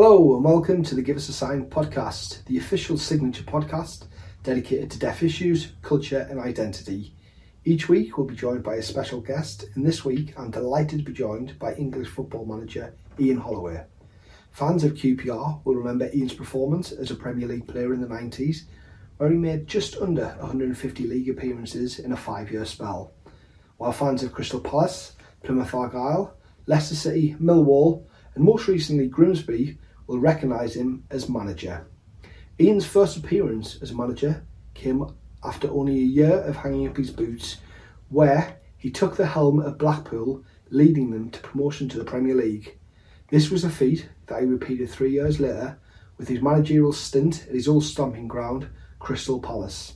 Hello and welcome to the Give Us a Sign podcast, the official signature podcast dedicated to deaf issues, culture, and identity. Each week we'll be joined by a special guest, and this week I'm delighted to be joined by English football manager Ian Holloway. Fans of QPR will remember Ian's performance as a Premier League player in the 90s, where he made just under 150 league appearances in a five year spell. While fans of Crystal Palace, Plymouth Argyle, Leicester City, Millwall, and most recently Grimsby will recognise him as manager. Ian's first appearance as manager came after only a year of hanging up his boots, where he took the helm at Blackpool, leading them to promotion to the Premier League. This was a feat that he repeated three years later with his managerial stint at his old stomping ground, Crystal Palace.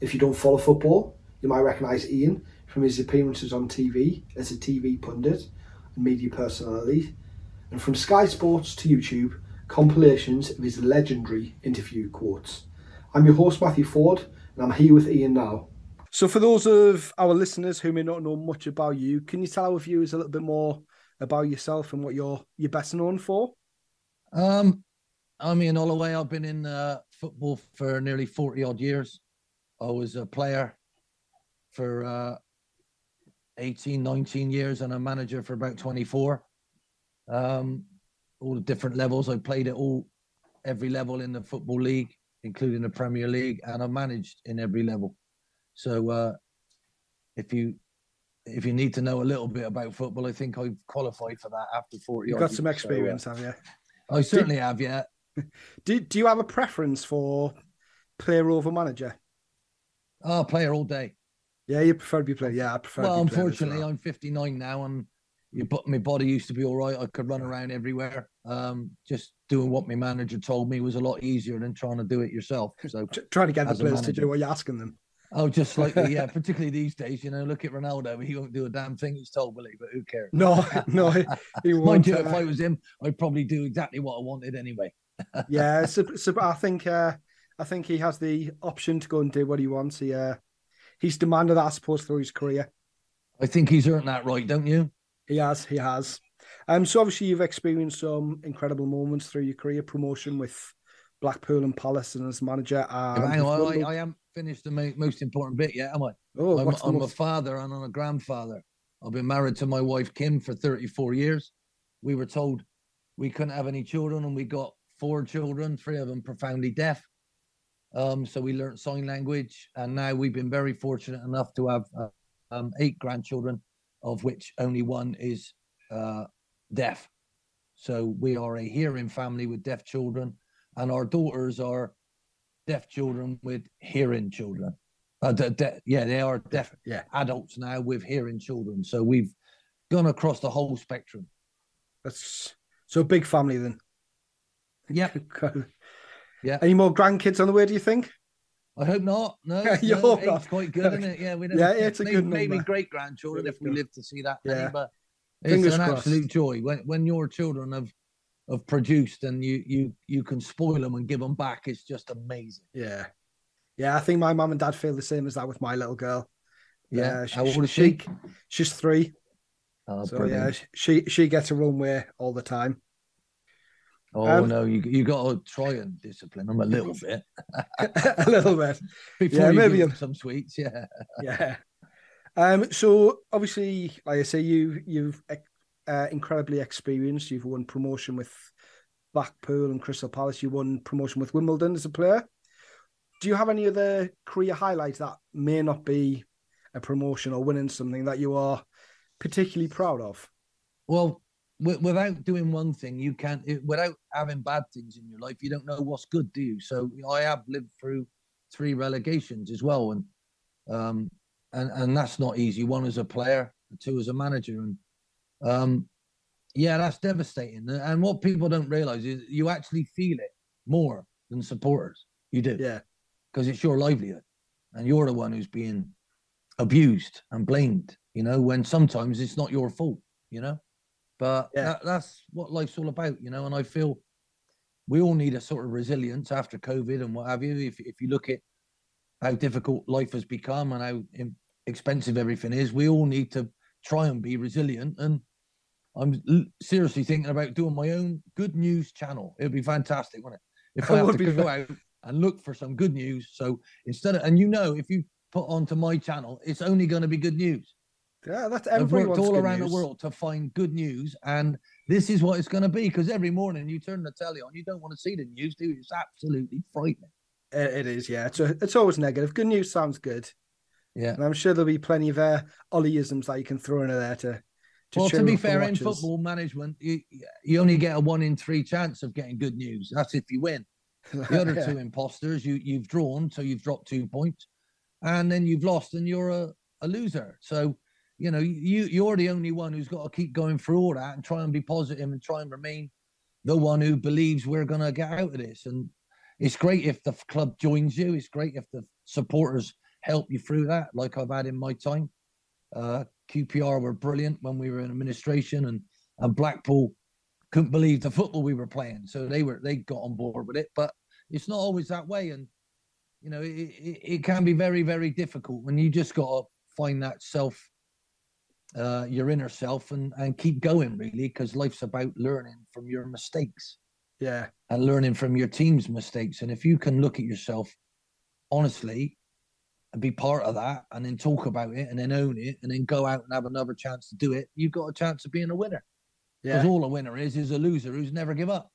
If you don't follow football, you might recognise Ian from his appearances on TV as a TV pundit and media personality, and from Sky Sports to YouTube, compilations of his legendary interview quotes. I'm your host, Matthew Ford, and I'm here with Ian now. So, for those of our listeners who may not know much about you, can you tell our viewers a little bit more about yourself and what you're you're best known for? Um, I'm Ian Holloway. I've been in uh, football for nearly 40 odd years. I was a player for uh, 18, 19 years and a manager for about 24 um, all the different levels. I played at all every level in the football league, including the Premier League, and I managed in every level. So uh, if you if you need to know a little bit about football, I think I've qualified for that after 40 You've got some experience, so, uh, have you? I certainly do, have, yeah. Do do you have a preference for player over manager? Oh, player all day. Yeah, you prefer to be player. Yeah, I prefer. Well, unfortunately, well. I'm 59 now, and you but my body used to be all right. I could run around everywhere. Um, just doing what my manager told me was a lot easier than trying to do it yourself. So trying to get the players to do what you're asking them. Oh, just slightly, yeah. Particularly these days, you know. Look at Ronaldo; he won't do a damn thing he's told, believe but who cares? No, no, he won't. Mind you, if I was him, I'd probably do exactly what I wanted anyway. yeah, so, so I think uh, I think he has the option to go and do what he wants. He uh, he's demanded that, I suppose, through his career. I think he's earned that right, don't you? He has, he has. Um, so obviously you've experienced some incredible moments through your career, promotion with Blackpool and Palace and as manager. And hang on, I, I am finished the most important bit yet, am I? Oh, I'm, I'm most... a father and I'm a grandfather. I've been married to my wife Kim for 34 years. We were told we couldn't have any children, and we got four children, three of them profoundly deaf. Um, so we learned sign language, and now we've been very fortunate enough to have uh, um, eight grandchildren of which only one is uh, deaf. So we are a hearing family with deaf children, and our daughters are deaf children with hearing children. Uh, de- de- yeah, they are deaf yeah. adults now with hearing children. So we've gone across the whole spectrum. That's so big family then. Yeah. yeah. Any more grandkids on the way? Do you think? I hope not. No, You're no eight's quite good, isn't it? Yeah, we don't, yeah, it's maybe, a good number. Maybe great grandchildren if we live to see that. Yeah. but it's Fingers an crossed. absolute joy when when your children have have produced and you you you can spoil them and give them back. It's just amazing. Yeah, yeah. I think my mum and dad feel the same as that with my little girl. Yeah, uh, she, how old is she? She's three. Oh, so brilliant. yeah, she she gets a runway all the time. Oh um, no, you you got to try and discipline them a little bit. a little bit. Before yeah, maybe some sweets. Yeah. yeah. Um. So obviously, like I say, you you've uh, incredibly experienced. You've won promotion with Blackpool and Crystal Palace. You won promotion with Wimbledon as a player. Do you have any other career highlights that may not be a promotion or winning something that you are particularly proud of? Well, without doing one thing, you can't. Without having bad things in your life, you don't know what's good, do you? So you know, I have lived through three relegations as well, and um, and and that's not easy. One as a player, two as a manager, and um, yeah, that's devastating. And what people don't realize is you actually feel it more than supporters. You do, yeah, because it's your livelihood, and you're the one who's being abused and blamed. You know, when sometimes it's not your fault. You know. But yeah. that, that's what life's all about, you know. And I feel we all need a sort of resilience after COVID and what have you. If if you look at how difficult life has become and how expensive everything is, we all need to try and be resilient. And I'm seriously thinking about doing my own good news channel. It'd be fantastic, wouldn't it? If I have to go out and look for some good news. So instead of, and you know, if you put onto my channel, it's only going to be good news. Yeah, that's I've worked all around news. the world to find good news, and this is what it's going to be. Because every morning you turn the telly on, you don't want to see the news, do you? It's absolutely frightening. it is, yeah. It's, a, it's always negative. Good news sounds good. Yeah, and I'm sure there'll be plenty of uh, Ollieisms that you can throw in there to. to well, to be fair, in football management, you, you only get a one in three chance of getting good news. That's if you win. The other yeah. two imposters, you you've drawn, so you've dropped two points, and then you've lost, and you're a, a loser. So you know, you you're the only one who's got to keep going through all that and try and be positive and try and remain the one who believes we're going to get out of this. And it's great if the club joins you. It's great if the supporters help you through that, like I've had in my time. Uh, QPR were brilliant when we were in administration, and and Blackpool couldn't believe the football we were playing, so they were they got on board with it. But it's not always that way, and you know it, it, it can be very very difficult when you just got to find that self uh, your inner self and and keep going really because life's about learning from your mistakes. Yeah. And learning from your team's mistakes. And if you can look at yourself honestly and be part of that and then talk about it and then own it and then go out and have another chance to do it you've got a chance of being a winner. Because yeah. all a winner is is a loser who's never give up.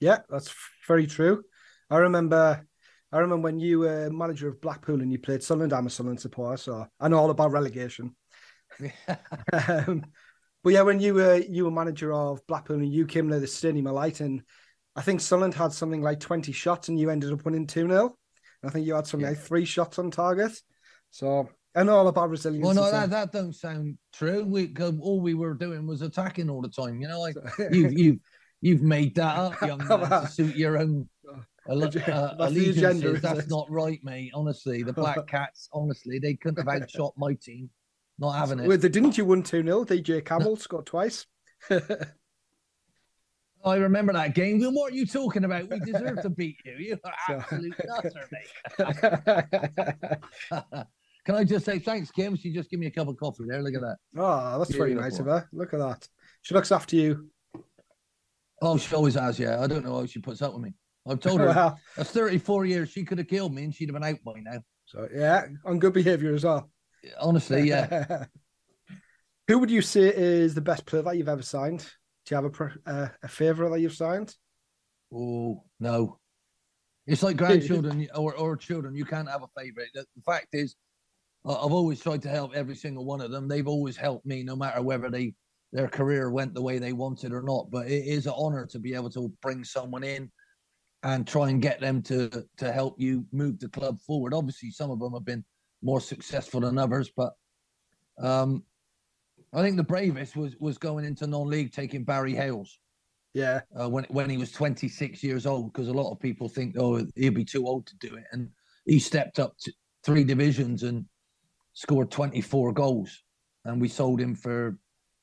Yeah that's very true. I remember I remember when you were manager of Blackpool and you played Sunderland. I'm a Sunderland supporter, so I know all about relegation um, but yeah, when you were you were manager of Blackpool and you came to the stadium light, and I think Sunderland had something like twenty shots, and you ended up winning two 0 I think you had something yeah. like three shots on target. So and all about resilience. Well, no, that, that don't sound true. We all we were doing was attacking all the time. You know, like you you you've made that up, young man, to suit your own uh, uh, allegiances. That's not right, mate. Honestly, the Black Cats, honestly, they couldn't have outshot my team. Not having it. Well, didn't you win 2 0? DJ Campbell scored twice. Oh, I remember that game. Well, what are you talking about? We deserve to beat you. You are absolute nutter, mate. Can I just say thanks, Kim? She just gave me a cup of coffee there. Look at that. Oh, that's very nice of her. Look at that. She looks after you. Oh, she always has, yeah. I don't know how she puts up with me. I've told her well, that's 34 years. She could have killed me and she'd have been out by now. So, yeah, on good behavior as well. Honestly, yeah. Who would you say is the best player that you've ever signed? Do you have a uh, a favorite that you've signed? Oh no, it's like grandchildren or, or children. You can't have a favorite. The, the fact is, I've always tried to help every single one of them. They've always helped me, no matter whether they their career went the way they wanted or not. But it is an honor to be able to bring someone in and try and get them to to help you move the club forward. Obviously, some of them have been more successful than others. But um, I think the bravest was was going into non-league taking Barry Hayles. Yeah, uh, when when he was 26 years old, because a lot of people think, oh, he'd be too old to do it, and he stepped up to three divisions and scored 24 goals, and we sold him for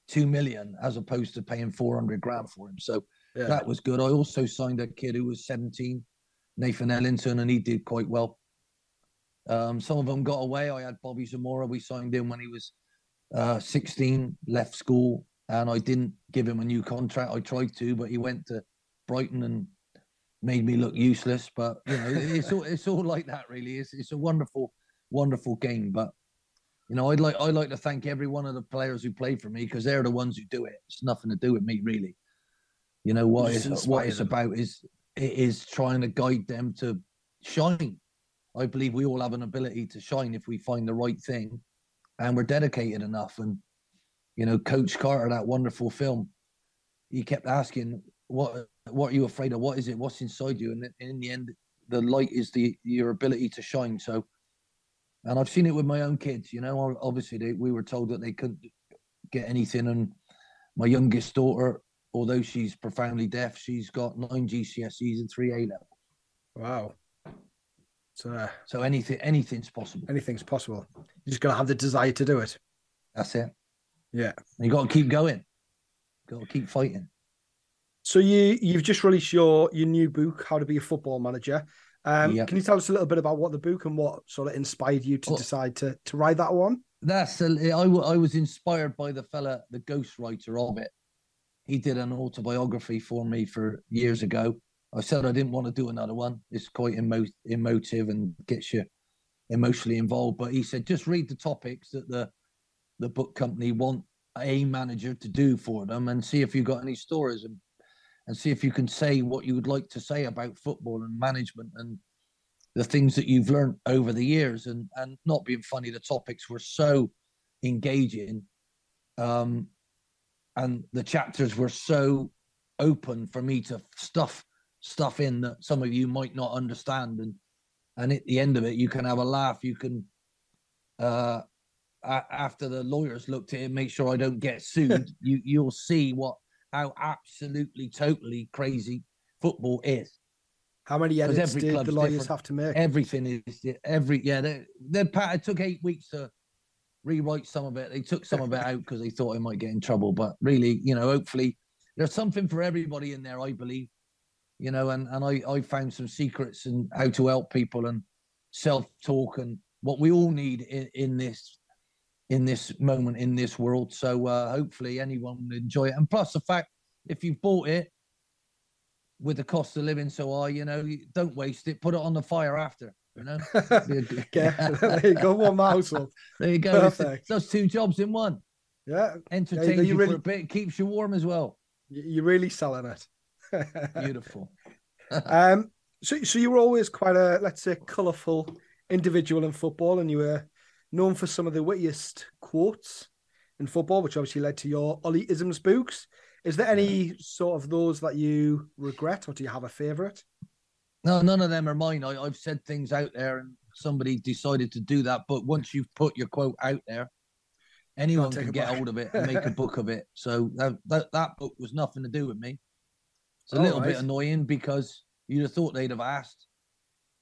two million as opposed to paying 400 grand for him. So yeah. that was good. I also signed a kid who was 17, Nathan Ellington, and he did quite well. Um, some of them got away. I had Bobby Zamora. We signed him when he was uh, 16, left school, and I didn't give him a new contract. I tried to, but he went to Brighton and made me look useless. But you know, it's all it's all like that, really. It's it's a wonderful, wonderful game. But you know, I'd like I'd like to thank every one of the players who played for me because they're the ones who do it. It's nothing to do with me, really. You know what it's what it's about is it is trying to guide them to shine I believe we all have an ability to shine if we find the right thing and we're dedicated enough. And, you know, Coach Carter, that wonderful film, he kept asking, what what are you afraid of? What is it? What's inside you? And in the end, the light is the your ability to shine. So, and I've seen it with my own kids. You know, obviously they, we were told that they couldn't get anything, and my youngest daughter, although she's profoundly deaf, she's got nine GCSEs and three A levels. Wow. So, uh, so anything, anything's possible. Anything's possible. You just gotta have the desire to do it. That's it. Yeah. And you got to keep going. Got to keep fighting. So you you've just released your your new book, How to Be a Football Manager. Um, yep. Can you tell us a little bit about what the book and what sort of inspired you to well, decide to to write that one? That's a, I, I was inspired by the fella, the ghostwriter of it, he did an autobiography for me for years ago. I said I didn't want to do another one. It's quite emo- emotive and gets you emotionally involved. But he said just read the topics that the the book company want a manager to do for them and see if you've got any stories and and see if you can say what you would like to say about football and management and the things that you've learned over the years and and not being funny the topics were so engaging um and the chapters were so open for me to stuff stuff in that some of you might not understand and and at the end of it you can have a laugh you can uh after the lawyers looked at it make sure i don't get sued you you'll see what how absolutely totally crazy football is how many edits did the lawyers different. have to make? Everything is every yeah. They, they it took eight weeks to rewrite some of it. They took some of it out because they thought I might get in trouble. But really, you know, hopefully there's something for everybody in there. I believe, you know, and and I I found some secrets and how to help people and self talk and what we all need in, in this in this moment in this world. So uh, hopefully anyone will enjoy it. And plus the fact if you've bought it with the cost of living so high, you know, don't waste it. Put it on the fire after. You know, yeah, there you go. One household. There you go. Perfect. That's two jobs in one. Yeah, entertains yeah, you, really, for a bit, keeps you warm as well. You're really selling it. Beautiful. um, so, so you were always quite a, let's say, colourful individual in football, and you were known for some of the wittiest quotes in football, which obviously led to your Ollie Isms books. Is there any sort of those that you regret, or do you have a favourite? No, none of them are mine. I, have said things out there, and somebody decided to do that. But once you've put your quote out there, anyone can get hold of it and make a book of it. So that, that, that book was nothing to do with me. It's a little right. bit annoying because you'd have thought they'd have asked,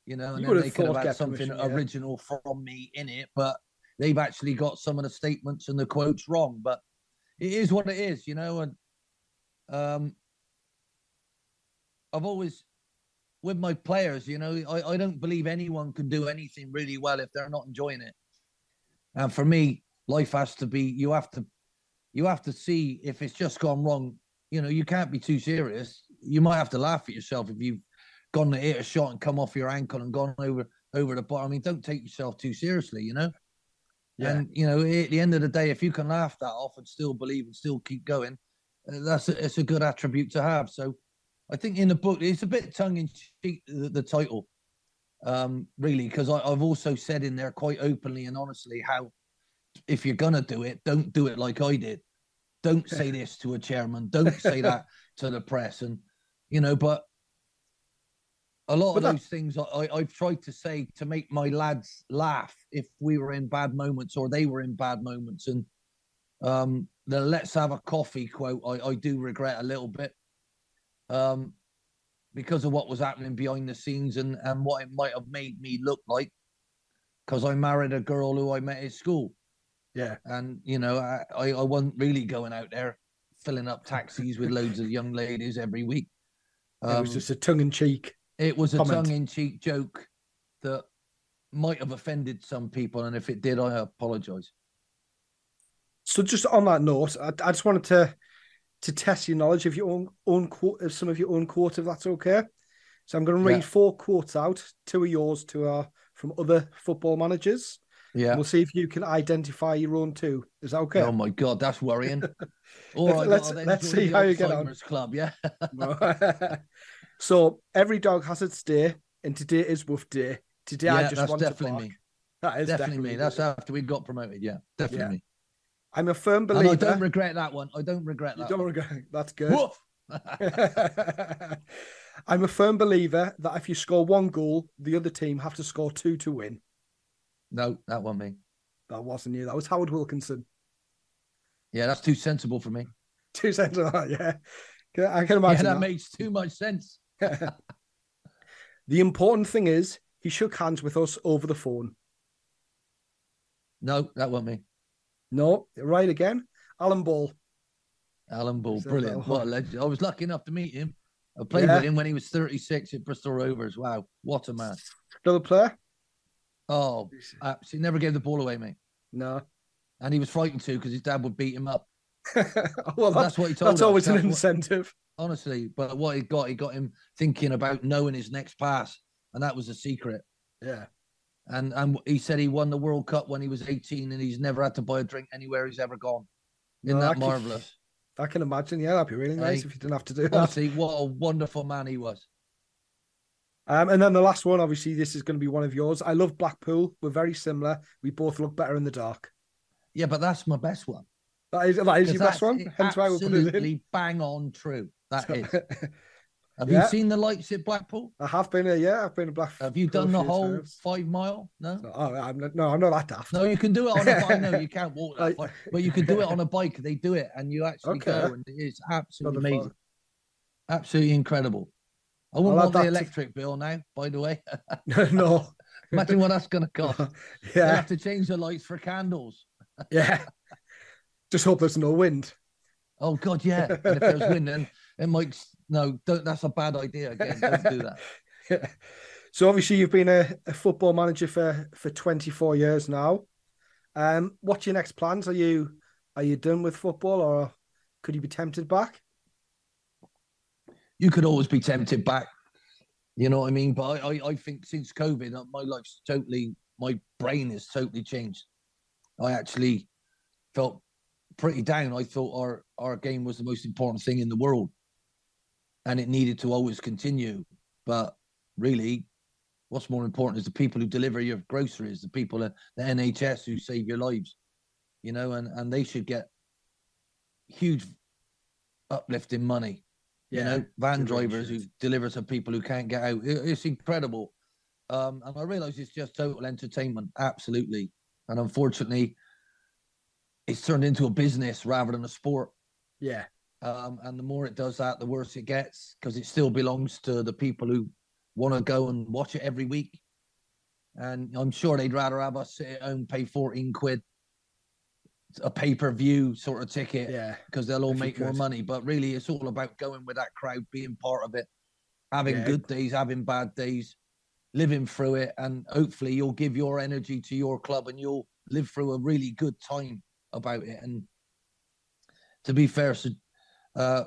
you know, and you then they could have had something yeah. original from me in it, but they've actually got some of the statements and the quotes wrong. But it is what it is, you know, and um, I've always, with my players, you know, I, I don't believe anyone can do anything really well if they're not enjoying it. And for me, life has to be, you have to, you have to see if it's just gone wrong. You know, you can't be too serious. You might have to laugh at yourself if you've gone to hit a shot and come off your ankle and gone over over the bar. I mean, don't take yourself too seriously, you know. Yeah. And you know, at the end of the day, if you can laugh that off and still believe and still keep going, that's a, it's a good attribute to have. So I think in the book it's a bit tongue in cheek the, the title, um, really, because I've also said in there quite openly and honestly how if you're gonna do it, don't do it like I did. Don't say this to a chairman. Don't say that to the press, and you know. But a lot but of those things I, I've tried to say to make my lads laugh if we were in bad moments or they were in bad moments, and um, the let's have a coffee quote, I, I do regret a little bit. Um, because of what was happening behind the scenes and, and what it might have made me look like. Because I married a girl who I met at school. Yeah. And, you know, I, I, I wasn't really going out there filling up taxis with loads of young ladies every week. Um, it was um, just a tongue in cheek. It was a tongue in cheek joke that might have offended some people. And if it did, I apologize. So just on that note, I, I, just wanted to to test your knowledge of your own own quote of some of your own quote, if that's okay. So I'm going to read yeah. four quotes out. Two of yours, two are from other football managers. Yeah, we'll see if you can identify your own two. Is that okay? Oh my god, that's worrying. All let's, right, let's, let's see how you get on. Club, yeah. so every dog has its day, and today is Woof Day. Today yeah, I just want to bark. Me. That is definitely, definitely me. That's after we got promoted. Yeah, definitely yeah. me. I'm a firm believer. And I don't regret that one. I don't regret that. You don't regret. That's good. Woof. I'm a firm believer that if you score one goal, the other team have to score two to win. No, that wasn't me. That wasn't you. That was Howard Wilkinson. Yeah, that's too sensible for me. Too sensible, yeah. I can imagine. Yeah, that, that. makes too much sense. the important thing is he shook hands with us over the phone. No, that wasn't me. No, right again. Alan Ball. Alan Ball, brilliant. What a legend. I was lucky enough to meet him. I played yeah. with him when he was 36 at Bristol Rovers. Wow, what a man. Still a player? Oh, he never gave the ball away, mate. No. And he was frightened too because his dad would beat him up. well, that's, that's, what he told. That's us. always that's an incentive. Honestly, but what he got, he got him thinking about knowing his next pass, and that was a secret. Yeah. And and he said he won the World Cup when he was 18, and he's never had to buy a drink anywhere he's ever gone. Isn't no, that marvelous? I can imagine. Yeah, that'd be really nice hey, if you didn't have to do that. Honestly, what a wonderful man he was. Um, and then the last one, obviously, this is going to be one of yours. I love Blackpool. We're very similar. We both look better in the dark. Yeah, but that's my best one. That is that is your best one. Hence why we put it in. bang on true. That is. Have yeah. you seen the lights at Blackpool? I have been. There, yeah, I've been a Black. Have you done the whole times. five mile? No. no oh, I'm not, no, I'm not that daft. No, you can do it on a bike. no, you can't walk that far, but you can do it on a bike. They do it, and you actually okay. go, and it's absolutely amazing. Absolutely incredible. I wouldn't want the electric to... bill now, by the way. no. Imagine what that's going to cost. yeah. You have to change the lights for candles. yeah. Just hope there's no wind. Oh God, yeah. And if there's wind, then it might. No, don't. That's a bad idea. Again, don't do that. Yeah. So obviously you've been a, a, football manager for for 24 years now. Um, what's your next plans? Are you are you done with football, or could you be tempted back? You could always be tempted back. You know what I mean? But I, I, I think since COVID, uh, my life's totally, my brain has totally changed. I actually felt pretty down. I thought our our game was the most important thing in the world, and it needed to always continue. But really, what's more important is the people who deliver your groceries, the people at the NHS who save your lives. You know, and and they should get huge uplift in money. Yeah, you know, van drivers who deliver to people who can't get out. It, it's incredible. Um, and I realize it's just total entertainment, absolutely. And unfortunately, it's turned into a business rather than a sport. Yeah. Um, and the more it does that, the worse it gets because it still belongs to the people who want to go and watch it every week. And I'm sure they'd rather have us sit at home, pay 14 quid, a pay per view sort of ticket, yeah, because they'll all make more money. But really, it's all about going with that crowd, being part of it, having yeah. good days, having bad days, living through it. And hopefully, you'll give your energy to your club and you'll live through a really good time about it. And to be fair, so, uh,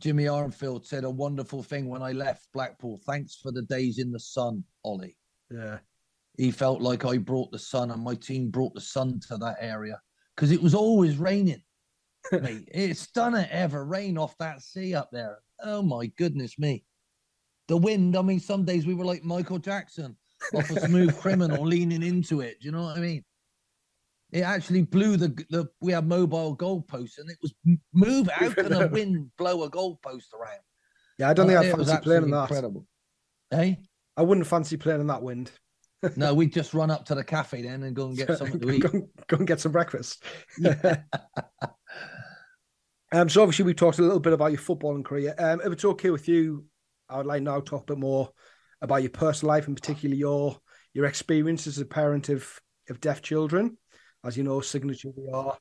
Jimmy Armfield said a wonderful thing when I left Blackpool. Thanks for the days in the sun, Ollie. Yeah. He felt like I brought the sun and my team brought the sun to that area because it was always raining. Mate, it's done it ever rain off that sea up there. Oh my goodness me. The wind, I mean, some days we were like Michael Jackson off a smooth criminal leaning into it. Do you know what I mean? It actually blew the the we had mobile goalposts and it was move. How can a wind blow a goalpost around? Yeah, I don't think I'd fancy playing in that. Incredible. Hey, I wouldn't fancy playing in that wind. no, we'd just run up to the cafe then and go and get something to eat. Go, go and get some breakfast. Yeah. um, so obviously we talked a little bit about your footballing career. Um, if it's okay with you, I would like now to talk a bit more about your personal life and particularly your your experience as a parent of of deaf children as you know, signature we are.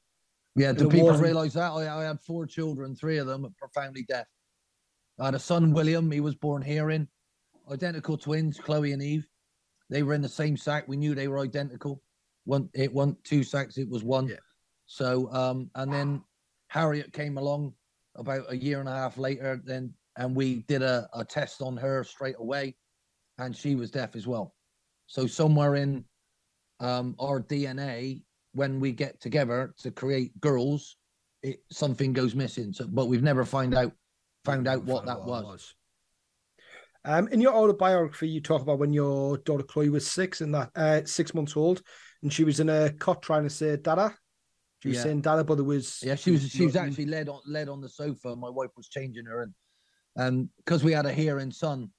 Yeah, do people realise that? I, I, had four children, three of them profoundly deaf. I had a son, William. He was born hearing. Identical twins, Chloe and Eve. They were in the same sack. We knew they were identical. One, it one, two sacks. It was one. Yeah. So, um, and then Harriet came along about a year and a half later. Then, and we did a, a test on her straight away, and she was deaf as well. So somewhere in um, our DNA, when we get together to create girls, it something goes missing. So, but we've never find out found out what that was. was. Um, in your autobiography, you talk about when your daughter Chloe was six and that uh, six months old, and she was in a cot trying to say "dada." She was yeah. saying "dada," but there was yeah, she was she was actually led on led on the sofa. My wife was changing her, and and because we had a hearing son,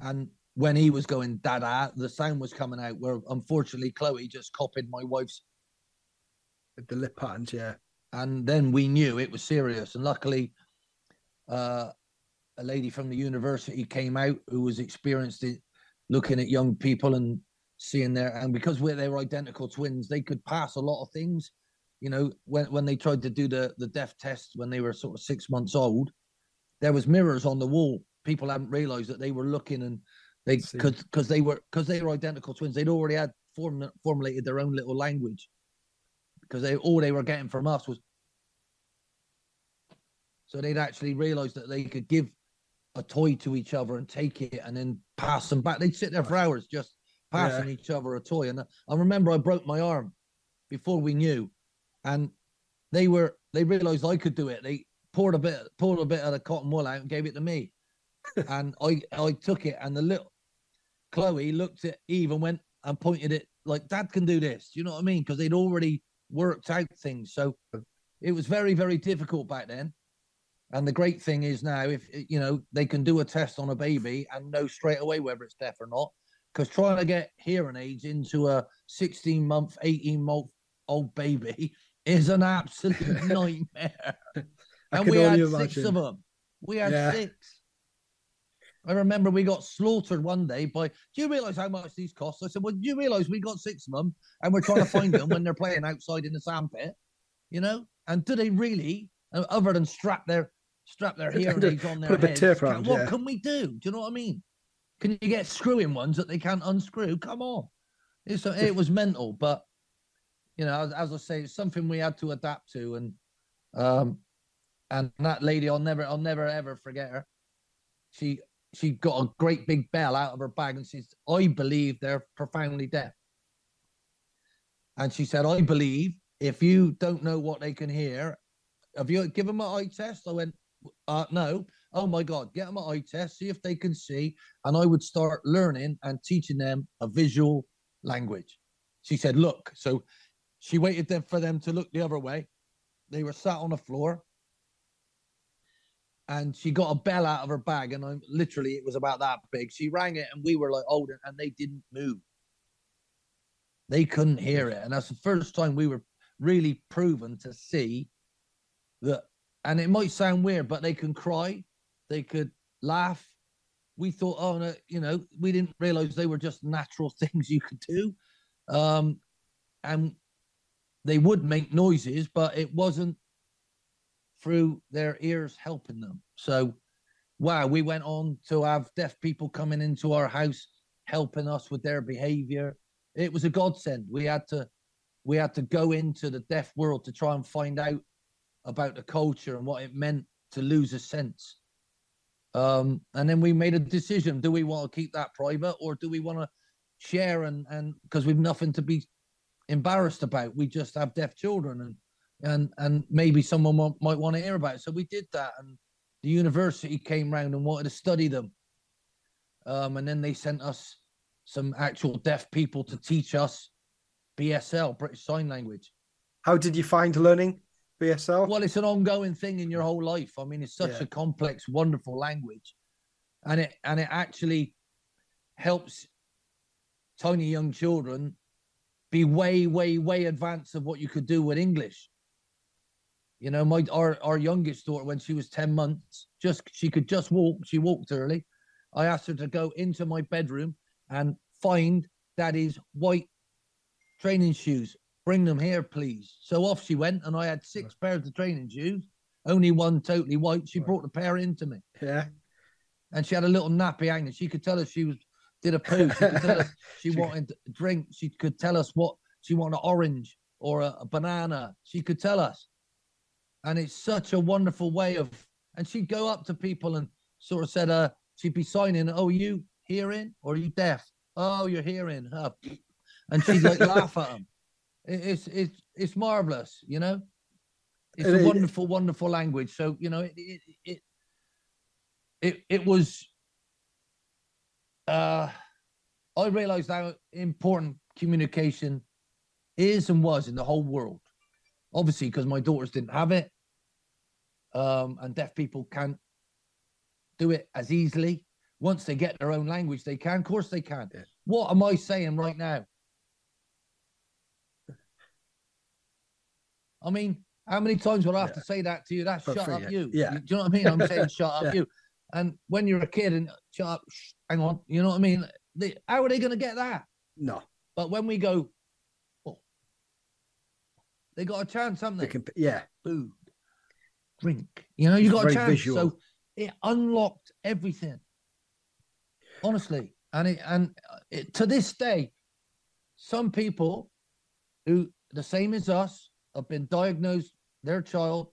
and when he was going "dada," the sound was coming out. Where unfortunately Chloe just copied my wife's the lip patterns, yeah. And then we knew it was serious. And luckily, uh, a lady from the university came out who was experienced in looking at young people and seeing their and because we're they were identical twins, they could pass a lot of things. You know, when when they tried to do the the deaf test when they were sort of six months old, there was mirrors on the wall. People hadn't realised that they were looking and they could because they were because they were identical twins. They'd already had form, formulated their own little language because they all they were getting from us was So they'd actually realize that they could give a toy to each other and take it and then pass them back. They'd sit there for hours just passing yeah. each other a toy. And I remember I broke my arm before we knew, and they were they realized I could do it. They poured a bit poured a bit of the cotton wool out and gave it to me, and I I took it. And the little Chloe looked at Eve and went and pointed it like, "Dad can do this." Do you know what I mean? Because they'd already worked out things. So it was very very difficult back then. And the great thing is now, if you know, they can do a test on a baby and know straight away whether it's deaf or not. Because trying to get hearing aids into a 16 month, 18 month old baby is an absolute nightmare. and we had imagine. six of them. We had yeah. six. I remember we got slaughtered one day by. Do you realize how much these cost? I said, Well, do you realize we got six of them and we're trying to find them when they're playing outside in the sandpit? You know? And do they really, uh, other than strap their strap their hearing aids on their heads, around, what yeah. can we do? Do you know what I mean? Can you get screwing ones that they can't unscrew? Come on. It's, it was mental, but you know, as, as, I say, it's something we had to adapt to, and um, and that lady, I'll never, I'll never ever forget her. She she got a great big bell out of her bag, and says, "I believe they're profoundly deaf." And she said, "I believe if you don't know what they can hear, have you given them an eye test?" I went, uh, "No." Oh my God, get them an eye test, see if they can see, and I would start learning and teaching them a visual language. She said, "Look." So she waited for them to look the other way. They were sat on the floor. And she got a bell out of her bag, and I'm literally it was about that big. She rang it, and we were like older, and they didn't move. They couldn't hear it, and that's the first time we were really proven to see that. And it might sound weird, but they can cry, they could laugh. We thought, oh no, you know, we didn't realize they were just natural things you could do. Um, and they would make noises, but it wasn't through their ears helping them. So, wow, we went on to have deaf people coming into our house helping us with their behavior. It was a godsend. We had to we had to go into the deaf world to try and find out about the culture and what it meant to lose a sense. Um, and then we made a decision: do we want to keep that private, or do we want to share and and because we've nothing to be embarrassed about. We just have deaf children, and and and maybe someone might, might want to hear about it. So we did that, and the university came round and wanted to study them. Um, and then they sent us some actual deaf people to teach us BSL, British Sign Language. How did you find learning BSL? Well, it's an ongoing thing in your whole life. I mean, it's such yeah. a complex, wonderful language, and it and it actually helps tiny young children be way, way, way advanced of what you could do with English. You know, my our, our youngest daughter, when she was 10 months, just she could just walk, she walked early. I asked her to go into my bedroom and find daddy's white training shoes. Bring them here, please. So off she went, and I had six pairs of training shoes, only one totally white. She brought the pair into me. Yeah. And she had a little nappy hanging. She could tell us she was did a poo. She, us, she wanted to drink. She could tell us what she wanted, an orange or a, a banana. She could tell us. And it's such a wonderful way of, and she'd go up to people and sort of said, uh, she'd be signing, oh, you hearing or are you deaf? Oh, you're hearing. Uh, and she'd like laugh at them. it's, it's, it's marvelous, you know? It's a wonderful, wonderful language. So, you know, it, it, it, it, it was uh, I realized how important communication is and was in the whole world. Obviously, because my daughters didn't have it, um, and deaf people can't do it as easily. Once they get their own language, they can. Of course, they can. Yeah. What am I saying right now? I mean, how many times would I have yeah. to say that to you? That's shut free, up, yeah. you. Yeah. Do you know what I mean? I'm saying shut up, you. And when you're a kid and shut up, shh, hang on, you know what I mean? They, how are they going to get that? No. But when we go, oh, they got a chance, haven't they? they can, yeah. Food, drink. You know, you got a chance. Visual. So it unlocked everything. Honestly, and it and it, to this day, some people who the same as us have been diagnosed, their child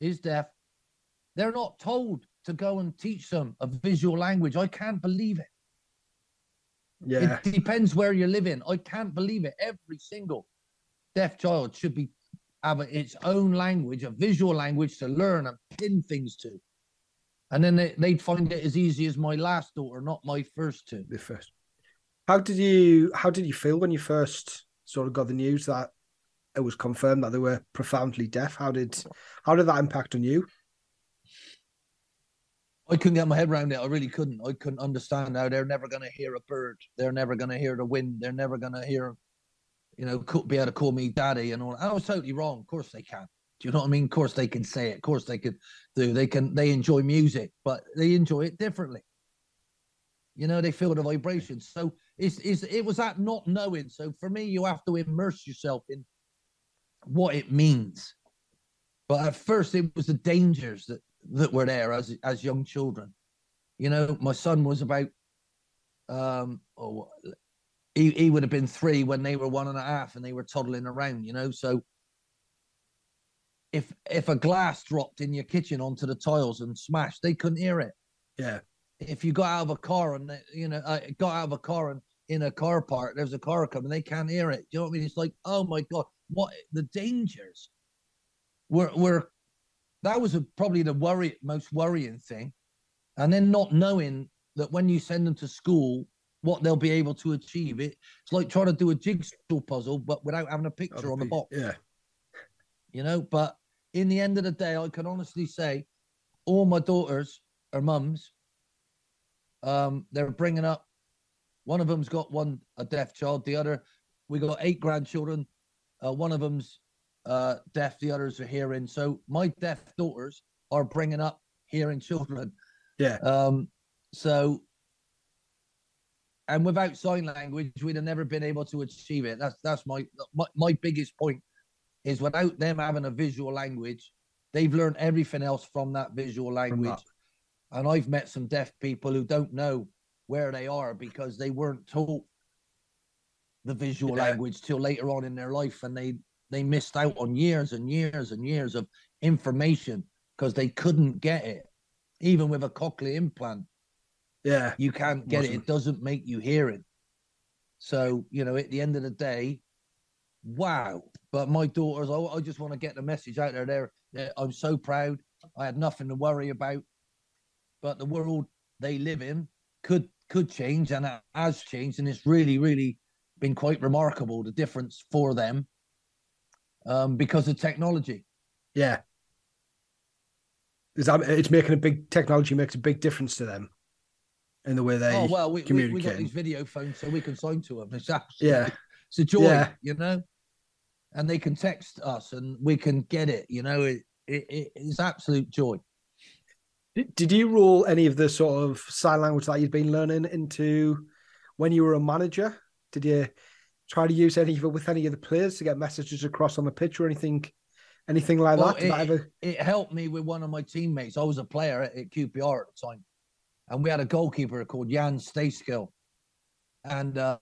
is deaf They're not told to go and teach them a visual language. I can't believe it. Yeah. It depends where you're living. I can't believe it. Every single deaf child should be have its own language, a visual language to learn and pin things to. And then they, they'd find it as easy as my last daughter, not my first two. The first. How did you how did you feel when you first sort of got the news that it was confirmed that they were profoundly deaf? How did how did that impact on you? I couldn't get my head around it. I really couldn't. I couldn't understand how they're never going to hear a bird. They're never going to hear the wind. They're never going to hear, you know, be able to call me daddy and all. I was totally wrong. Of course they can. Do you know what I mean? Of course they can say it. Of course they could do. They can. They enjoy music, but they enjoy it differently. You know, they feel the vibrations. So it's, it's it was that not knowing. So for me, you have to immerse yourself in what it means. But at first, it was the dangers that that were there as as young children. You know, my son was about um oh he, he would have been three when they were one and a half and they were toddling around, you know. So if if a glass dropped in your kitchen onto the tiles and smashed, they couldn't hear it. Yeah. If you got out of a car and you know uh, got out of a car and in a car park, there's a car coming, they can't hear it. Do you know what I mean? It's like, oh my god, what the dangers were were that was a, probably the worry most worrying thing and then not knowing that when you send them to school what they'll be able to achieve it it's like trying to do a jigsaw puzzle but without having a picture on the box yeah you know but in the end of the day i can honestly say all my daughters are mums um they're bringing up one of them's got one a deaf child the other we got eight grandchildren uh, one of them's uh, deaf, the others are hearing. So my deaf daughters are bringing up hearing children. Yeah. Um, so, and without sign language, we'd have never been able to achieve it. That's that's my my, my biggest point is without them having a visual language, they've learned everything else from that visual language. And I've met some deaf people who don't know where they are because they weren't taught the visual yeah. language till later on in their life, and they they missed out on years and years and years of information because they couldn't get it, even with a cochlear implant. Yeah, you can't get it. It doesn't make you hearing. So you know, at the end of the day, wow. But my daughters, I, I just want to get the message out there. There, I'm so proud. I had nothing to worry about. But the world they live in could could change, and it has changed, and it's really, really been quite remarkable the difference for them um, because of technology. Yeah. It's making a big technology makes a big difference to them in the way they oh, well, we, communicate. We, we got these video phones so we can sign to them. It's yeah, it's a joy, yeah. you know. And they can text us, and we can get it. You know, it, it it's absolute joy. Did, did you roll any of the sort of sign language that you'd been learning into when you were a manager? Did you try to use any of it with any of the players to get messages across on the pitch or anything anything like well, that? It, that ever... it, helped me with one of my teammates. I was a player at, at QPR at the time, and we had a goalkeeper called Jan Stejskal, and uh,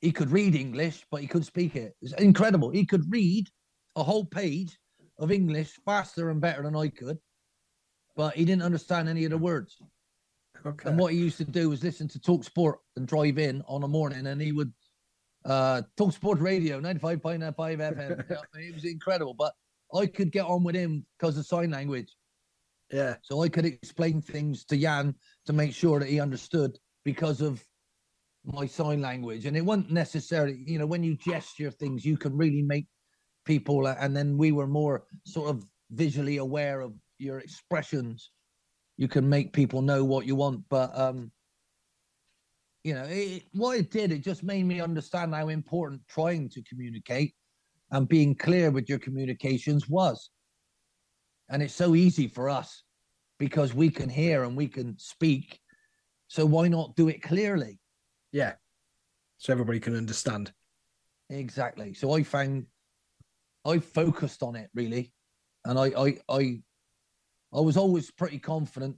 he could read English, but he couldn't speak it. It's incredible. He could read a whole page of English faster and better than I could, but he didn't understand any of the words. Okay. And what he used to do was listen to Talk Sport and drive in on a morning, and he would uh, Talk Sport Radio, 95.5 FM. it was incredible, but I could get on with him because of sign language. Yeah. So I could explain things to Jan to make sure that he understood because of my sign language. And it wasn't necessarily, you know, when you gesture things, you can really make people, and then we were more sort of visually aware of your expressions. You can make people know what you want. But um, you know, it, what it did, it just made me understand how important trying to communicate and being clear with your communications was. And it's so easy for us because we can hear and we can speak. So why not do it clearly? Yeah. So everybody can understand. Exactly. So I found I focused on it really. And I I I I was always pretty confident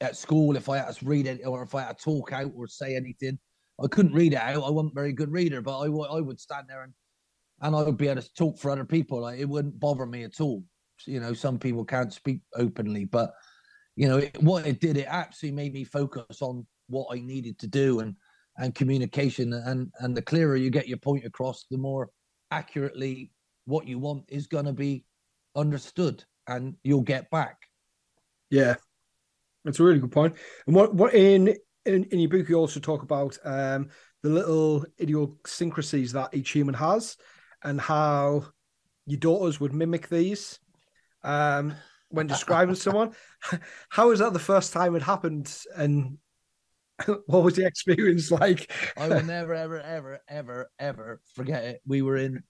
at school if I had to read it or if I had to talk out or say anything. I couldn't read it out. I wasn't a very good reader, but I, I would stand there and and I would be able to talk for other people. Like it wouldn't bother me at all. You know, some people can't speak openly, but you know, it, what it did, it actually made me focus on what I needed to do and and communication and and the clearer you get your point across, the more accurately what you want is going to be understood and you'll get back. Yeah, that's a really good point. And what what in in, in your book you also talk about um, the little idiosyncrasies that each human has and how your daughters would mimic these um, when describing someone. How was that the first time it happened? And what was the experience like? I will never, ever, ever, ever, ever forget it. We were in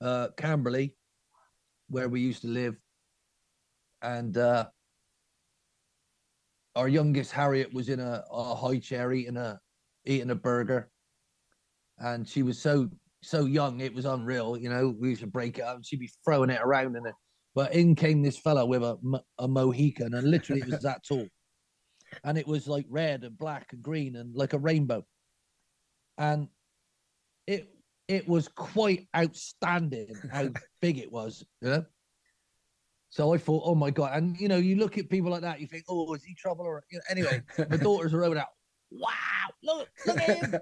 uh, Camberley, where we used to live, and uh, our youngest Harriet was in a, a high chair eating a eating a burger, and she was so so young it was unreal. You know, we used to break it up, and she'd be throwing it around in it. But in came this fella with a a Mohican, and literally it was that tall, and it was like red and black and green and like a rainbow, and it it was quite outstanding how big it was. You know. So I thought, oh my god! And you know, you look at people like that, you think, oh, is he trouble? Or you know, anyway, my daughters are over there. Wow! Look, look at him!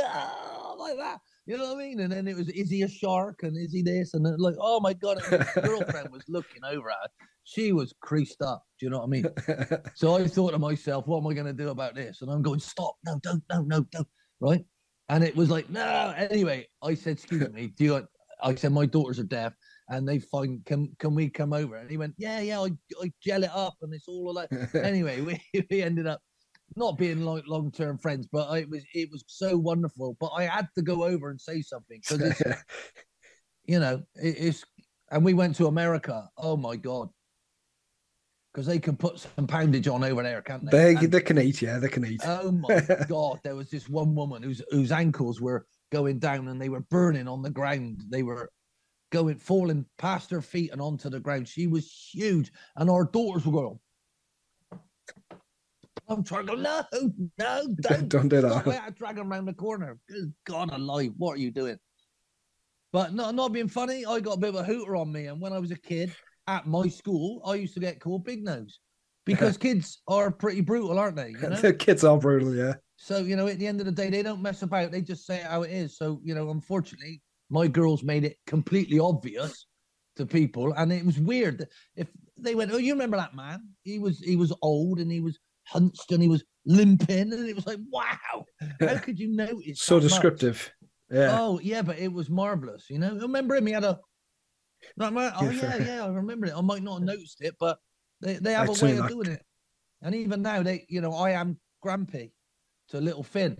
oh, like that. You know what I mean? And then it was, is he a shark? And is he this? And then, like, oh my god! My girlfriend was looking over at her. She was creased up. Do you know what I mean? so I thought to myself, what am I going to do about this? And I'm going, stop! No, don't, no, no, don't. Right? And it was like, no. Anyway, I said, excuse me, do you? I said, my daughters are deaf and they find can can we come over and he went yeah yeah i, I gel it up and it's all like anyway we, we ended up not being like long term friends but it was it was so wonderful but i had to go over and say something because it's you know it, it's and we went to america oh my god because they can put some poundage on over there, can't they? They, and, they can eat, yeah, they can eat. Oh my god, there was this one woman whose whose ankles were going down and they were burning on the ground. They were going falling past her feet and onto the ground. She was huge, and our daughters were going. I'm trying to go, no, no, don't, don't do that. I drag them around the corner. Good God alive, what are you doing? But not not being funny, I got a bit of a hooter on me. And when I was a kid at my school, I used to get called Big Nose because kids are pretty brutal, aren't they? You know? kids are brutal, yeah. So you know, at the end of the day, they don't mess about. They just say how it is. So you know, unfortunately, my girls made it completely obvious to people, and it was weird. If they went, "Oh, you remember that man? He was he was old and he was hunched and he was limping," and it was like, "Wow, how could you notice?" so descriptive. Much? Yeah. Oh yeah, but it was marvelous. You know, remember him? He had a. Like, oh yeah, yeah, I remember it. I might not have noticed it, but they, they have a way of doing it. And even now, they, you know, I am Grampy to little Finn,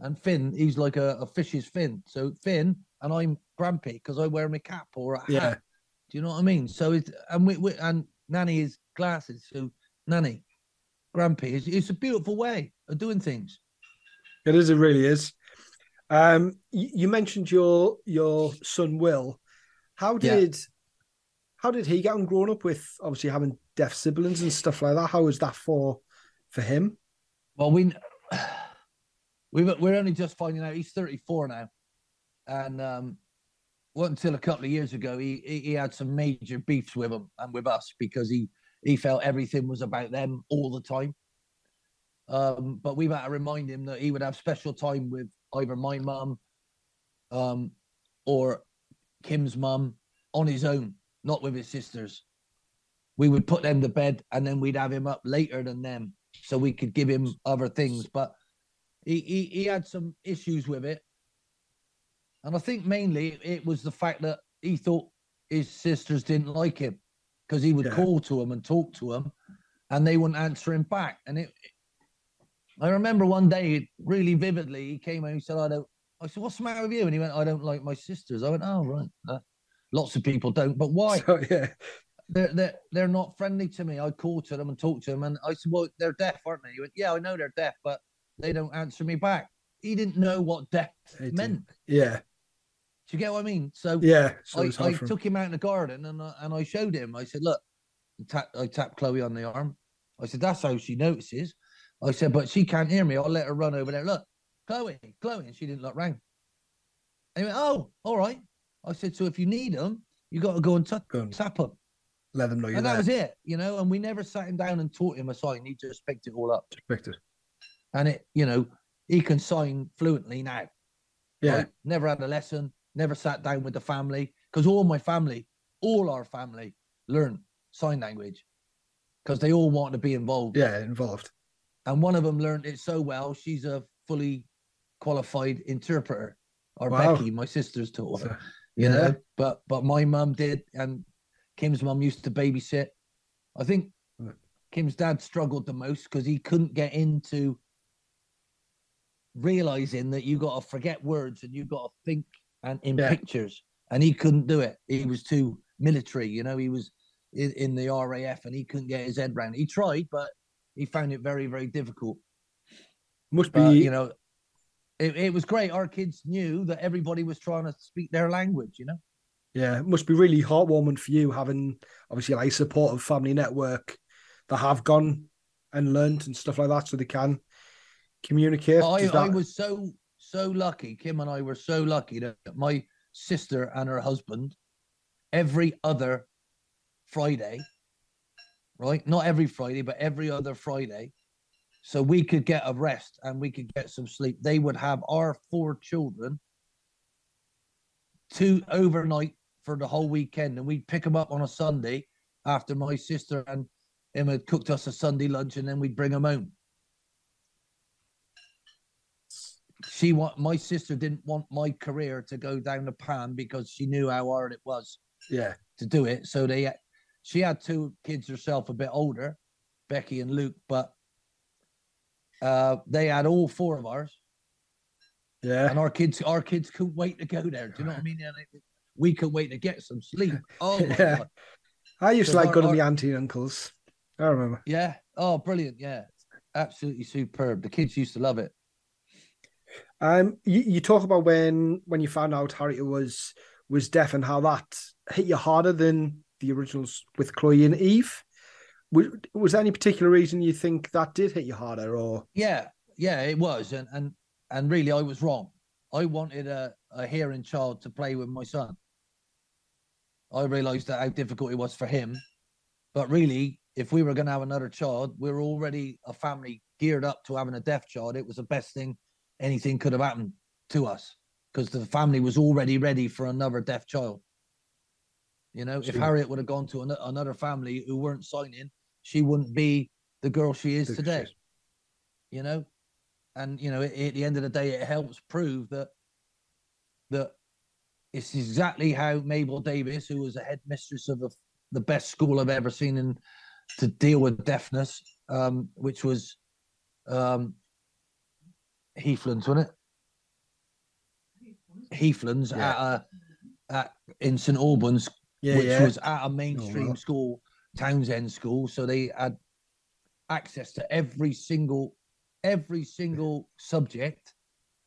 and Finn, he's like a, a fish's fin. So Finn and I'm grumpy because I wear my cap or a hat. Yeah. Do you know what I mean? So it's and we, we and Nanny is glasses. So Nanny, grumpy. It's, it's a beautiful way of doing things. It is. It really is. Um, you, you mentioned your your son Will. How did yeah. how did he get on growing up with obviously having deaf siblings and stuff like that? How was that for for him? Well, we we we're only just finding out he's 34 now and um, well, until a couple of years ago, he, he, he had some major beefs with him and with us because he he felt everything was about them all the time. Um, but we've had to remind him that he would have special time with either my mum um, or Kim's mum on his own, not with his sisters. We would put them to bed and then we'd have him up later than them so we could give him other things. But he, he, he had some issues with it. And I think mainly it was the fact that he thought his sisters didn't like him because he would yeah. call to them and talk to them and they wouldn't answer him back. And it, I remember one day really vividly, he came and he said, I don't, I said, what's the matter with you? And he went, I don't like my sisters. I went, oh, right. Uh, lots of people don't, but why? So, yeah. They're, they're, they're not friendly to me. I call to them and talk to them. And I said, well, they're deaf, aren't they? He went, yeah, I know they're deaf, but they don't answer me back. He didn't know what deaf meant. Yeah. Do you get what I mean? So yeah, so I, I took him out in the garden and I, and I showed him. I said, "Look," tap, I tapped Chloe on the arm. I said, "That's how she notices." I said, "But she can't hear me. I'll let her run over there. Look, Chloe, Chloe," and she didn't look round. And he went, "Oh, all right." I said, "So if you need them, You got to go and t- go and tap them. Let them know you And there. that was it, you know. And we never sat him down and taught him a sign. He just picked it all up. Just picked it. And it, you know, he can sign fluently now. Yeah. Right? Never had a lesson. Never sat down with the family because all my family, all our family, learn sign language because they all want to be involved. Yeah, involved. And one of them learned it so well. She's a fully qualified interpreter. Or wow. Becky, my sister's taught her. You yeah. know, but but my mum did, and Kim's mum used to babysit. I think mm. Kim's dad struggled the most because he couldn't get into realizing that you got to forget words and you got to think and in yeah. pictures, and he couldn't do it. He was too military, you know. He was in, in the RAF, and he couldn't get his head around. He tried, but he found it very, very difficult. Must be, you know, it, it was great. Our kids knew that everybody was trying to speak their language, you know. Yeah, it must be really heartwarming for you having obviously like supportive family network that have gone and learned and stuff like that, so they can communicate. I, that... I was so so lucky. Kim and I were so lucky that my sister and her husband every other Friday, right? Not every Friday, but every other Friday, so we could get a rest and we could get some sleep. They would have our four children two overnight for the whole weekend, and we'd pick them up on a Sunday after my sister and him had cooked us a Sunday lunch, and then we'd bring them home. She want my sister didn't want my career to go down the pan because she knew how hard it was. Yeah, to do it. So they, she had two kids herself, a bit older, Becky and Luke, but uh, they had all four of ours. Yeah. And our kids, our kids couldn't wait to go there. Do you know what I mean? And we couldn't wait to get some sleep. Oh my yeah. god. I used to like going to my auntie and uncles. I remember. Yeah. Oh, brilliant. Yeah. Absolutely superb. The kids used to love it. Um, you, you talk about when when you found out Harriet was was deaf and how that hit you harder than the originals with Chloe and Eve. Was, was there any particular reason you think that did hit you harder, or? Yeah, yeah, it was, and and and really, I was wrong. I wanted a, a hearing child to play with my son. I realised that how difficult it was for him, but really, if we were going to have another child, we are already a family geared up to having a deaf child. It was the best thing anything could have happened to us because the family was already ready for another deaf child. You know, if Harriet would have gone to an- another family who weren't signing, she wouldn't be the girl she is today. You know, and you know, at, at the end of the day, it helps prove that that it's exactly how Mabel Davis, who was a headmistress of the, the best school I've ever seen in to deal with deafness, um, which was um, Heathlands, wasn't it? Heathlands yeah. at, a, at in St Albans yeah, which yeah. was at a mainstream oh, school, Townsend School. So they had access to every single every single subject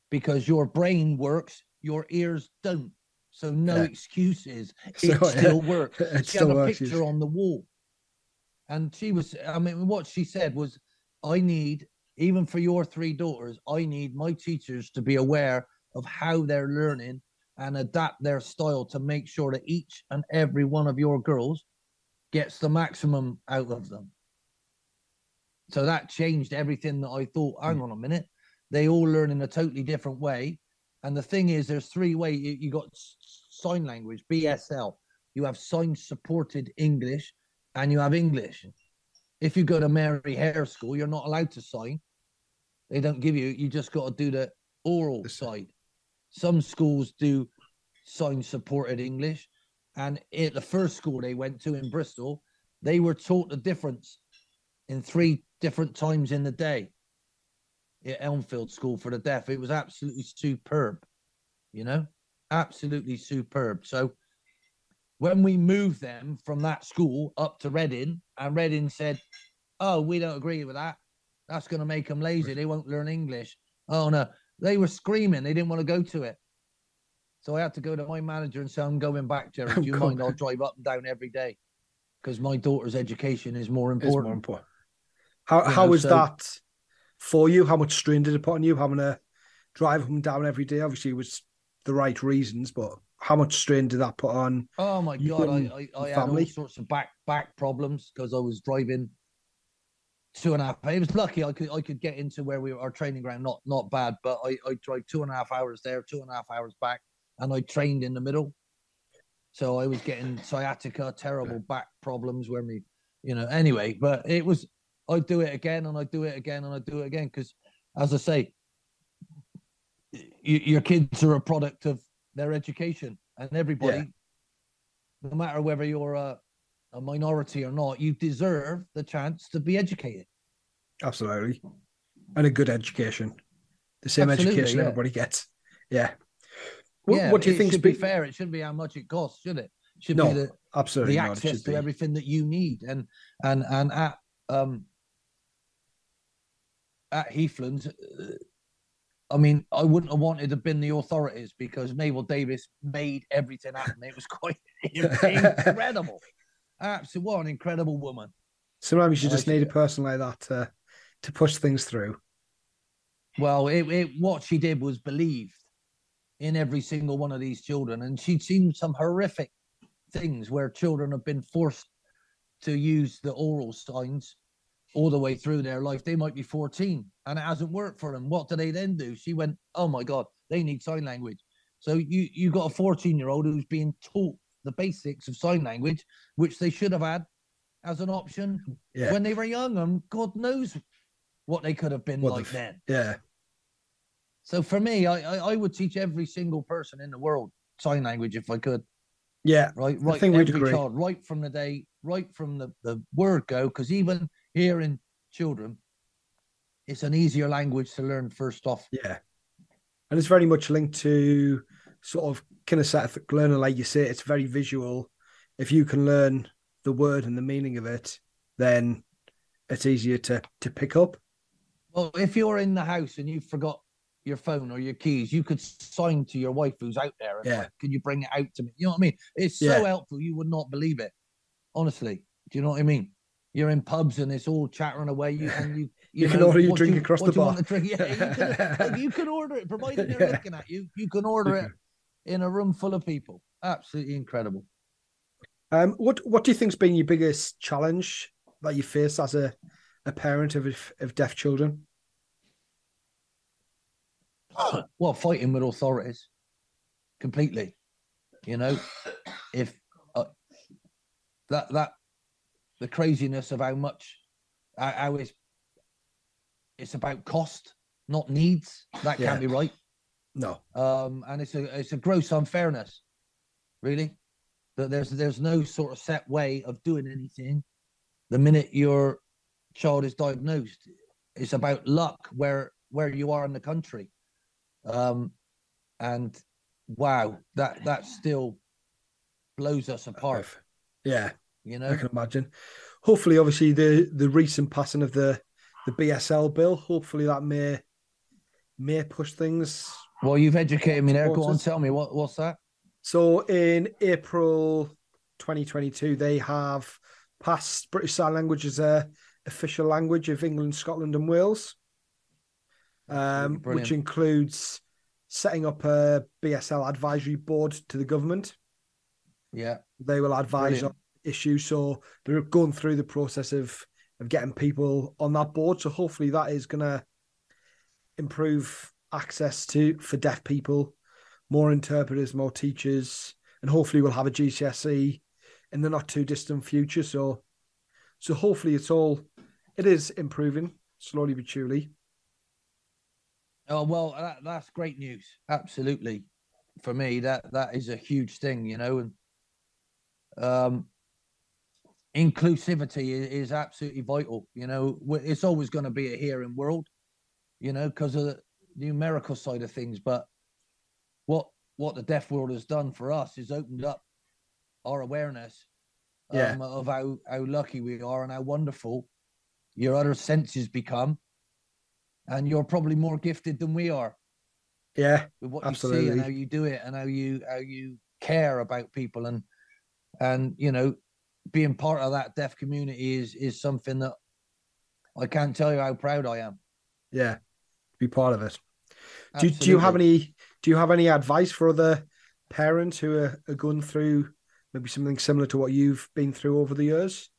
because your brain works, your ears don't. So no yeah. excuses. It so, still works. It she still had a works, picture on the wall. And she was, I mean, what she said was, I need, even for your three daughters, I need my teachers to be aware of how they're learning and adapt their style to make sure that each and every one of your girls gets the maximum out of them. So that changed everything that I thought. Hang hmm. on a minute, they all learn in a totally different way. And the thing is, there's three ways you, you got sign language, BSL. You have sign supported English, and you have English. If you go to Mary Hare School, you're not allowed to sign. They don't give you. You just got to do the oral side. Some schools do sign supported English. And at the first school they went to in Bristol, they were taught the difference in three different times in the day at Elmfield School for the Deaf. It was absolutely superb, you know, absolutely superb. So when we moved them from that school up to Reading, and Reading said, Oh, we don't agree with that. That's going to make them lazy. They won't learn English. Oh, no. They were screaming. They didn't want to go to it. So I had to go to my manager and say, I'm going back, Gerry. Oh, Do you mind? I'll drive up and down every day because my daughter's education is more important. More important. How, you how know, was so, that for you? How much strain did it put on you having to drive them down every day? Obviously, it was the right reasons, but how much strain did that put on? Oh my god, I, I, I had all sorts of back back problems because I was driving two and a half. It was lucky I could I could get into where we were our training ground. Not not bad, but I I drove two and a half hours there, two and a half hours back, and I trained in the middle. So I was getting sciatica, terrible back problems where me, you know. Anyway, but it was I do it again and I do it again and I do it again because, as I say, you, your kids are a product of their education, and everybody, yeah. no matter whether you're a a minority or not, you deserve the chance to be educated. Absolutely. And a good education. The same Absolutely, education yeah. everybody gets. Yeah. What, yeah, what do you think should be fair? It shouldn't be how much it costs, should it? it should no, be the absolutely the access to be. everything that you need. And and and at um at Heathlands, uh, I mean, I wouldn't have wanted to have been the authorities because Mabel Davis made everything happen. It was quite incredible. Absolutely, what an incredible woman. Sometimes you just need a person like that to to push things through. Well, it, it what she did was believed in every single one of these children, and she'd seen some horrific things where children have been forced to use the oral signs all the way through their life. They might be 14 and it hasn't worked for them. What do they then do? She went, Oh my God, they need sign language. So you you got a 14 year old who's being taught the basics of sign language, which they should have had as an option yeah. when they were young, and God knows what they could have been what like the, then. Yeah. So for me, I, I, I would teach every single person in the world sign language if I could. Yeah, right. Right. I think every agree. child, right from the day, right from the the word go, because even hearing children, it's an easier language to learn first off. Yeah, and it's very much linked to sort of kinesthetic learning, like you say, it's very visual. If you can learn the word and the meaning of it, then it's easier to to pick up. Well, if you're in the house and you forgot your phone or your keys, you could sign to your wife who's out there. yeah. Like, Can you bring it out to me? You know what I mean? It's so yeah. helpful. You would not believe it. Honestly. Do you know what I mean? You're in pubs and it's all chattering away. You and you you, you know, can order your drink you, across the bar. Yeah, you can, you can order it, provided they're yeah. looking at you. You can order it in a room full of people. Absolutely incredible. Um, what what do you think's been your biggest challenge that you face as a, a parent of of deaf children? Well, fighting with authorities, completely. You know, if uh, that that the craziness of how much how it's it's about cost, not needs. That can't be right. No. Um, and it's a it's a gross unfairness, really, that there's there's no sort of set way of doing anything. The minute your child is diagnosed, it's about luck where where you are in the country. Um, and wow, that that still blows us apart. Yeah, you know, I can imagine. Hopefully, obviously, the the recent passing of the the BSL bill, hopefully that may may push things well, you've educated me there. Go on, tell me what what's that? So in April 2022, they have passed British Sign Language as a official language of England, Scotland, and Wales, um, which includes setting up a BSL advisory board to the government. Yeah, they will advise Brilliant. on issues. So they're going through the process of of getting people on that board. So hopefully that is going to improve access to for deaf people, more interpreters, more teachers, and hopefully we'll have a GCSE in the not too distant future. So, so hopefully it's all it is improving slowly but surely. Oh well, that, that's great news. Absolutely, for me that that is a huge thing, you know, and um, inclusivity is, is absolutely vital. You know, it's always going to be a hearing world, you know, because of the, numerical side of things, but what what the deaf world has done for us is opened up our awareness yeah. um, of how how lucky we are and how wonderful your other senses become, and you're probably more gifted than we are. Yeah, with what absolutely. you see and how you do it and how you how you care about people and and you know being part of that deaf community is is something that I can't tell you how proud I am. Yeah, be part of it. Do, do you have any do you have any advice for other parents who are, are going through maybe something similar to what you've been through over the years?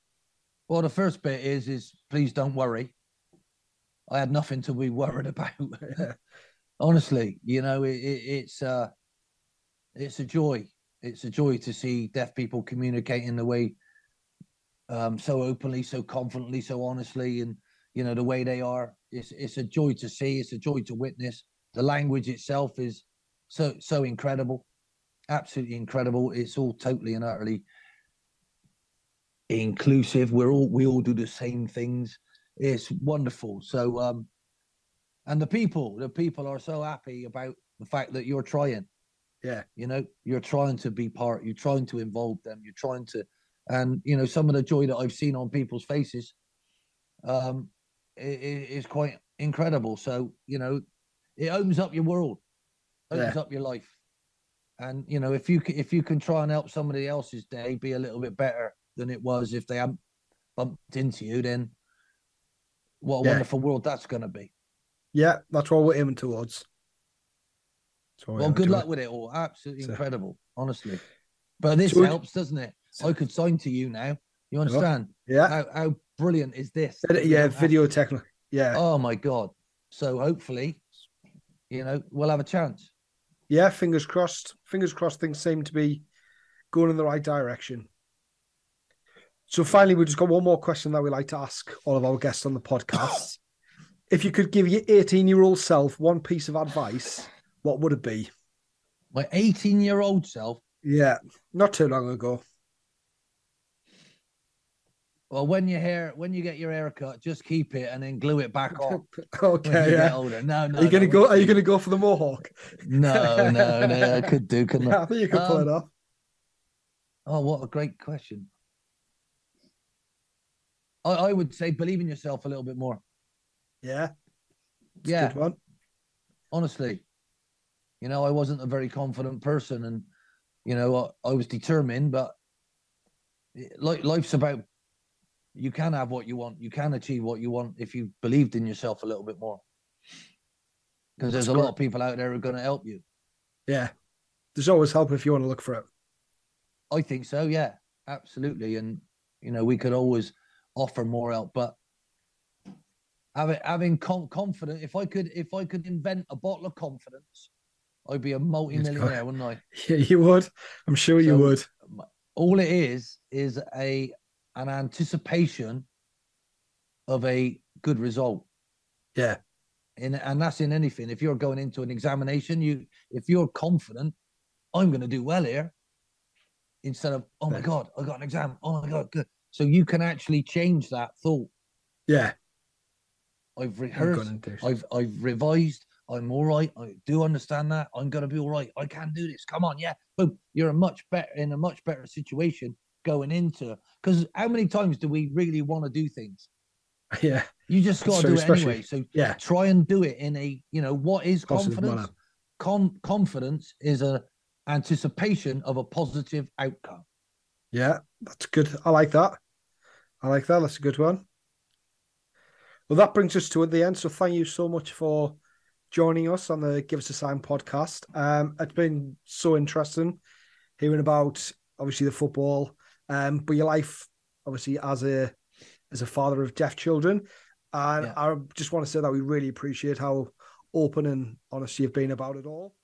Well, the first bit is is please don't worry. I had nothing to be worried about. Honestly, you know, it, it, it's uh, it's a joy. It's a joy to see deaf people communicating the way um, so openly, so confidently, so honestly, and you know the way they are. It's it's a joy to see. It's a joy to witness. The language itself is so so incredible, absolutely incredible. It's all totally and utterly inclusive. We're all we all do the same things. It's wonderful. So um, and the people, the people are so happy about the fact that you're trying. Yeah, you know, you're trying to be part. You're trying to involve them. You're trying to, and you know, some of the joy that I've seen on people's faces, um, is quite incredible. So you know, it opens up your world, opens yeah. up your life, and you know, if you if you can try and help somebody else's day be a little bit better than it was if they hadn't bumped into you, then what a yeah. wonderful world that's going to be. Yeah, that's what we're aiming towards. Well, good luck with it all. Absolutely so. incredible, honestly. But this so helps, doesn't it? So. I could sign to you now. You understand? Yeah. How, how brilliant is this? Yeah, video technical. Yeah. Oh my god. So hopefully, you know, we'll have a chance. Yeah, fingers crossed. Fingers crossed. Things seem to be going in the right direction. So finally, we've just got one more question that we like to ask all of our guests on the podcast. if you could give your 18 year old self one piece of advice, what would it be? My 18 year old self? Yeah, not too long ago. Well, when your hair, when you get your hair cut, just keep it and then glue it back on. okay, yeah. older. No, no. Are you gonna go? Are you gonna go for the mohawk? No, no, no. I could do. Couldn't I? I think you could um, pull it um, off. Oh, what a great question. I, I would say believe in yourself a little bit more. Yeah. That's yeah. one. Honestly, you know, I wasn't a very confident person, and you know, I, I was determined. But like life's about you can have what you want, you can achieve what you want if you believed in yourself a little bit more. Because there's a lot of people out there who are going to help you. Yeah, there's always help if you want to look for it. I think so. Yeah, absolutely. And you know, we could always offer more help. But having having confidence, if I could if I could invent a bottle of confidence, I'd be a multi-millionaire, wouldn't I? Yeah, you would. I'm sure so you would. All it is is a an anticipation of a good result. Yeah. In, and that's in anything. If you're going into an examination, you if you're confident, I'm going to do well here, instead of oh my god, I got an exam. Oh my god, good. So you can actually change that thought. Yeah. I've rehearsed. I've I've revised. I'm all right. I do understand that. I'm gonna be all right. I can do this. Come on, yeah. Boom. You're a much better in a much better situation going into because how many times do we really want to do things? Yeah. You just got to do it anyway. So yeah, try and do it in a you know what is positive confidence? Com- confidence is a anticipation of a positive outcome. Yeah, that's good. I like that. I like that. That's a good one. Well, that brings us to the end. So thank you so much for joining us on the Give Us a Sign podcast. Um, it's been so interesting hearing about obviously the football, um, but your life obviously as a as a father of deaf children. And yeah. I just want to say that we really appreciate how open and honest you've been about it all.